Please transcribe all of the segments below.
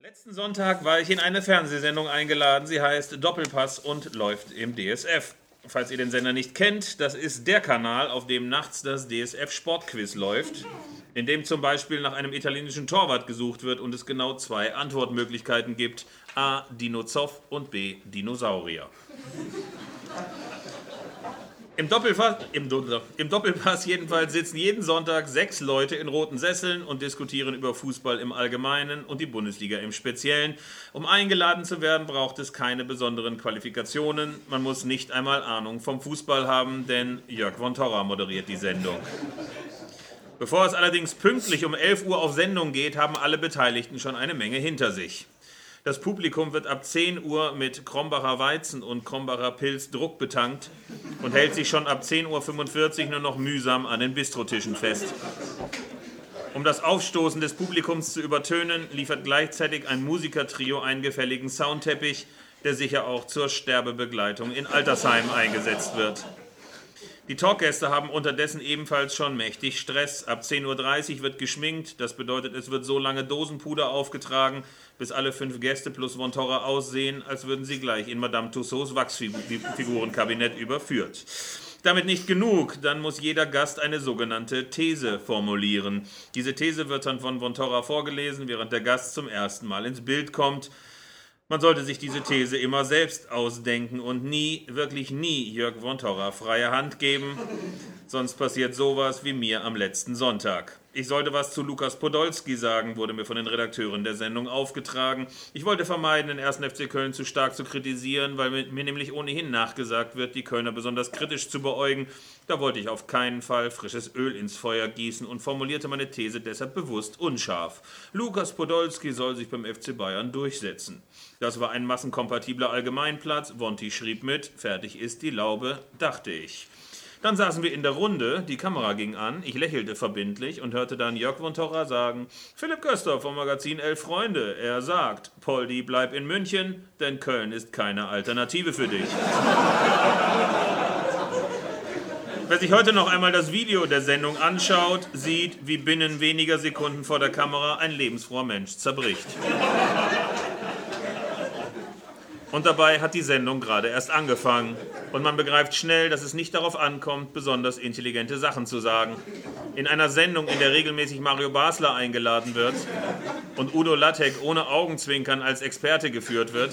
Letzten Sonntag war ich in eine Fernsehsendung eingeladen. Sie heißt Doppelpass und läuft im DSF. Falls ihr den Sender nicht kennt, das ist der Kanal, auf dem nachts das DSF Sportquiz läuft, in dem zum Beispiel nach einem italienischen Torwart gesucht wird und es genau zwei Antwortmöglichkeiten gibt: A. Dino Zoff und B. Dinosaurier. Im Doppelpass, im, Im Doppelpass jedenfalls sitzen jeden Sonntag sechs Leute in roten Sesseln und diskutieren über Fußball im Allgemeinen und die Bundesliga im Speziellen. Um eingeladen zu werden, braucht es keine besonderen Qualifikationen. Man muss nicht einmal Ahnung vom Fußball haben, denn Jörg von Torra moderiert die Sendung. Bevor es allerdings pünktlich um 11 Uhr auf Sendung geht, haben alle Beteiligten schon eine Menge hinter sich. Das Publikum wird ab 10 Uhr mit Krombacher Weizen und Krombacher Pilz druckbetankt und hält sich schon ab 10.45 Uhr nur noch mühsam an den Bistrotischen fest. Um das Aufstoßen des Publikums zu übertönen, liefert gleichzeitig ein Musikertrio einen gefälligen Soundteppich, der sicher auch zur Sterbebegleitung in Altersheimen eingesetzt wird. Die Talkgäste haben unterdessen ebenfalls schon mächtig Stress. Ab 10.30 Uhr wird geschminkt. Das bedeutet, es wird so lange Dosenpuder aufgetragen, bis alle fünf Gäste plus Vontora aussehen, als würden sie gleich in Madame Tussauds Wachsfigurenkabinett überführt. Damit nicht genug, dann muss jeder Gast eine sogenannte These formulieren. Diese These wird dann von Vontora vorgelesen, während der Gast zum ersten Mal ins Bild kommt. Man sollte sich diese These immer selbst ausdenken und nie, wirklich nie Jörg Torra freie Hand geben, sonst passiert sowas wie mir am letzten Sonntag. Ich sollte was zu Lukas Podolski sagen, wurde mir von den Redakteuren der Sendung aufgetragen. Ich wollte vermeiden, den 1. FC Köln zu stark zu kritisieren, weil mir nämlich ohnehin nachgesagt wird, die Kölner besonders kritisch zu beäugen. Da wollte ich auf keinen Fall frisches Öl ins Feuer gießen und formulierte meine These deshalb bewusst unscharf. Lukas Podolski soll sich beim FC Bayern durchsetzen. Das war ein massenkompatibler Allgemeinplatz. Wonti schrieb mit, fertig ist die Laube, dachte ich. Dann saßen wir in der Runde, die Kamera ging an, ich lächelte verbindlich und hörte dann Jörg von Torra sagen, Philipp Köster vom Magazin Elf Freunde, er sagt, Poldi, bleib in München, denn Köln ist keine Alternative für dich. Wer sich heute noch einmal das Video der Sendung anschaut, sieht, wie binnen weniger Sekunden vor der Kamera ein lebensfroher Mensch zerbricht. Und dabei hat die Sendung gerade erst angefangen. Und man begreift schnell, dass es nicht darauf ankommt, besonders intelligente Sachen zu sagen. In einer Sendung, in der regelmäßig Mario Basler eingeladen wird und Udo Lattek ohne Augenzwinkern als Experte geführt wird,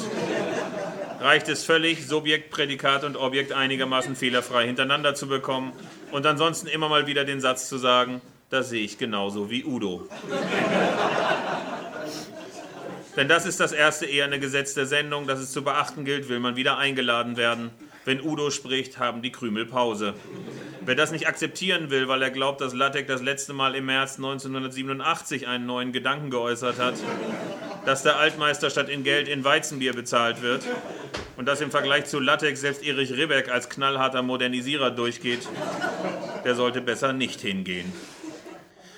reicht es völlig, Subjekt, Prädikat und Objekt einigermaßen fehlerfrei hintereinander zu bekommen und ansonsten immer mal wieder den Satz zu sagen, das sehe ich genauso wie Udo. Denn das ist das erste eherne Gesetz der Sendung, das es zu beachten gilt, will man wieder eingeladen werden. Wenn Udo spricht, haben die Krümel Pause. Wer das nicht akzeptieren will, weil er glaubt, dass Lattek das letzte Mal im März 1987 einen neuen Gedanken geäußert hat, dass der Altmeister statt in Geld in Weizenbier bezahlt wird und dass im Vergleich zu Lattek selbst Erich Ribbeck als knallharter Modernisierer durchgeht, der sollte besser nicht hingehen.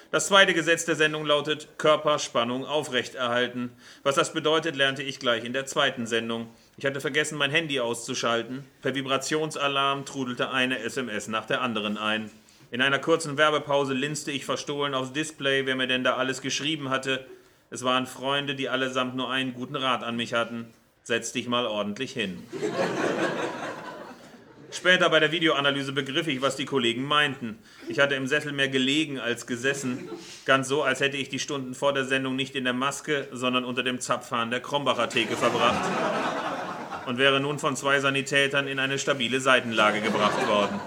Das zweite Gesetz der Sendung lautet Körperspannung aufrechterhalten. Was das bedeutet, lernte ich gleich in der zweiten Sendung. Ich hatte vergessen, mein Handy auszuschalten. Per Vibrationsalarm trudelte eine SMS nach der anderen ein. In einer kurzen Werbepause linste ich verstohlen aufs Display, wer mir denn da alles geschrieben hatte. Es waren Freunde, die allesamt nur einen guten Rat an mich hatten. Setz dich mal ordentlich hin. Später bei der Videoanalyse begriff ich, was die Kollegen meinten. Ich hatte im Sessel mehr gelegen als gesessen. Ganz so, als hätte ich die Stunden vor der Sendung nicht in der Maske, sondern unter dem Zapfhahn der Krombacher Theke verbracht. Und wäre nun von zwei Sanitätern in eine stabile Seitenlage gebracht worden.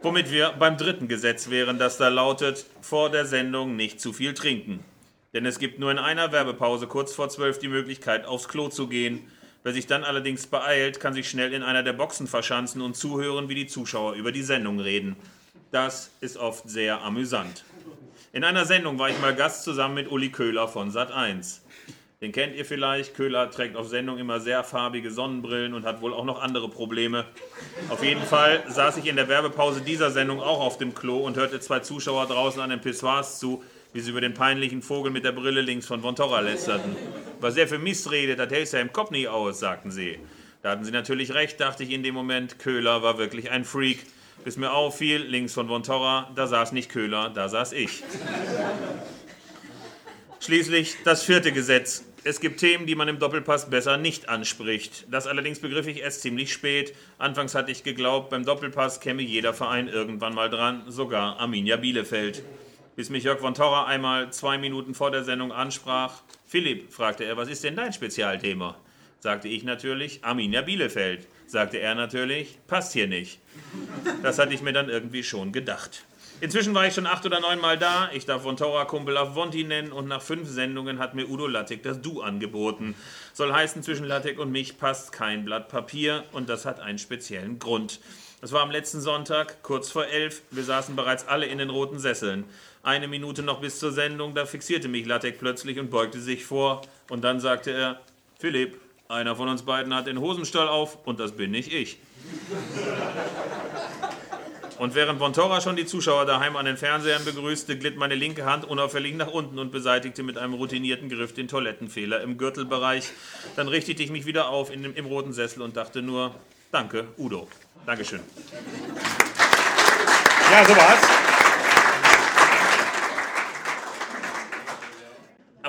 Womit wir beim dritten Gesetz wären, das da lautet, vor der Sendung nicht zu viel trinken. Denn es gibt nur in einer Werbepause kurz vor zwölf die Möglichkeit, aufs Klo zu gehen Wer sich dann allerdings beeilt, kann sich schnell in einer der Boxen verschanzen und zuhören, wie die Zuschauer über die Sendung reden. Das ist oft sehr amüsant. In einer Sendung war ich mal Gast zusammen mit Uli Köhler von Sat1. Den kennt ihr vielleicht. Köhler trägt auf Sendung immer sehr farbige Sonnenbrillen und hat wohl auch noch andere Probleme. Auf jeden Fall saß ich in der Werbepause dieser Sendung auch auf dem Klo und hörte zwei Zuschauer draußen an den Pissoirs zu, wie sie über den peinlichen Vogel mit der Brille links von Von Torra lästerten. Was er für redet, das hält ja im Kopf nicht aus, sagten sie. Da hatten sie natürlich recht, dachte ich in dem Moment. Köhler war wirklich ein Freak. Bis mir auffiel, links von Von Torra, da saß nicht Köhler, da saß ich. Schließlich das vierte Gesetz. Es gibt Themen, die man im Doppelpass besser nicht anspricht. Das allerdings begriff ich erst ziemlich spät. Anfangs hatte ich geglaubt, beim Doppelpass käme jeder Verein irgendwann mal dran, sogar Arminia Bielefeld. Bis mich Jörg von Torra einmal zwei Minuten vor der Sendung ansprach. Philipp, fragte er, was ist denn dein Spezialthema? Sagte ich natürlich, Arminia Bielefeld. Sagte er natürlich, passt hier nicht. Das hatte ich mir dann irgendwie schon gedacht. Inzwischen war ich schon acht oder neun Mal da. Ich darf von Tora Kumpel auf Vonti nennen und nach fünf Sendungen hat mir Udo Lattek das Du angeboten. Soll heißen, zwischen Lattek und mich passt kein Blatt Papier und das hat einen speziellen Grund. Das war am letzten Sonntag, kurz vor elf. Wir saßen bereits alle in den roten Sesseln. Eine Minute noch bis zur Sendung, da fixierte mich Lattek plötzlich und beugte sich vor. Und dann sagte er: Philipp, einer von uns beiden hat den Hosenstall auf und das bin nicht ich. Und während Vontora schon die Zuschauer daheim an den Fernsehern begrüßte, glitt meine linke Hand unauffällig nach unten und beseitigte mit einem routinierten Griff den Toilettenfehler im Gürtelbereich. Dann richtete ich mich wieder auf in dem, im roten Sessel und dachte nur, danke, Udo. Dankeschön. Ja, so war's.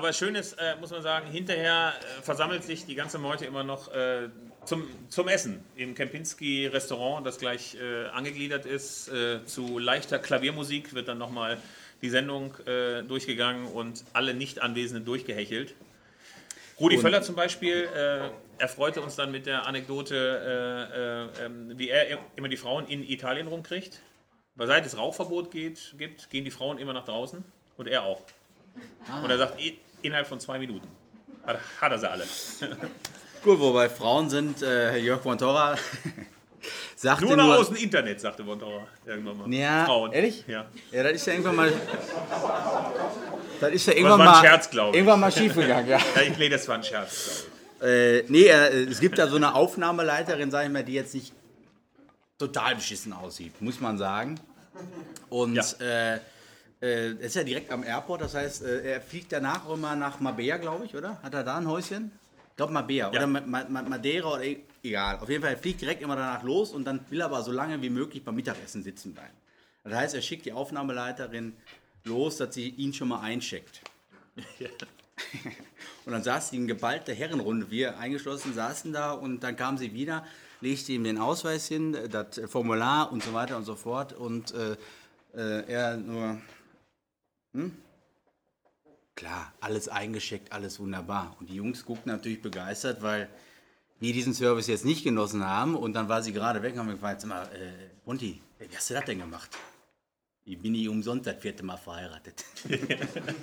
Aber schön ist, äh, muss man sagen, hinterher äh, versammelt sich die ganze Meute immer noch äh, zum, zum Essen im Kempinski Restaurant, das gleich äh, angegliedert ist. Äh, zu leichter Klaviermusik wird dann nochmal die Sendung äh, durchgegangen und alle Nicht-Anwesenden durchgehechelt. Rudi Völler zum Beispiel erfreute uns dann mit der Anekdote, ähm, wie er immer die Frauen in Italien rumkriegt. Weil seit es Rauchverbot geht, gibt, gehen die Frauen immer nach draußen und er auch. Ah. Und er sagt, innerhalb von zwei Minuten hat, hat er sie alle. Gut, wobei Frauen sind, äh, Jörg Montora sagte nur... Nur aus dem Internet, sagte Montora irgendwann mal. Ja, Frauen. ehrlich? Ja. Ja, das ist ja irgendwann mal... Das ist ja irgendwann mal... Scherz, glaube ich. Irgendwann mal schiefgegangen, ja. ja ich, nee, das war ein Scherz, glaube ich. Äh, nee, äh, es gibt da so eine Aufnahmeleiterin, sag ich mal, die jetzt nicht total beschissen aussieht, muss man sagen. Und ja. äh, äh, ist ja direkt am Airport, das heißt, äh, er fliegt danach immer nach Mabea, glaube ich, oder? Hat er da ein Häuschen? Ich glaube Mabea ja. oder Ma Ma Madeira oder e-, egal. Auf jeden Fall, er fliegt direkt immer danach los und dann will er aber so lange wie möglich beim Mittagessen sitzen bleiben. Das heißt, er schickt die Aufnahmeleiterin los, dass sie ihn schon mal eincheckt. Ja. und dann saß sie in geballter Herrenrunde, wir eingeschlossen saßen da und dann kam sie wieder, legte ihm den Ausweis hin, das Formular und so weiter und so fort und äh, äh, er nur, hm? Klar, alles eingeschickt, alles wunderbar. Und die Jungs guckten natürlich begeistert, weil wir diesen Service jetzt nicht genossen haben. Und dann war sie gerade weg und haben gefragt, sag mal, äh, Monty, wie hast du das denn gemacht? Ich bin nie umsonst das vierte Mal verheiratet.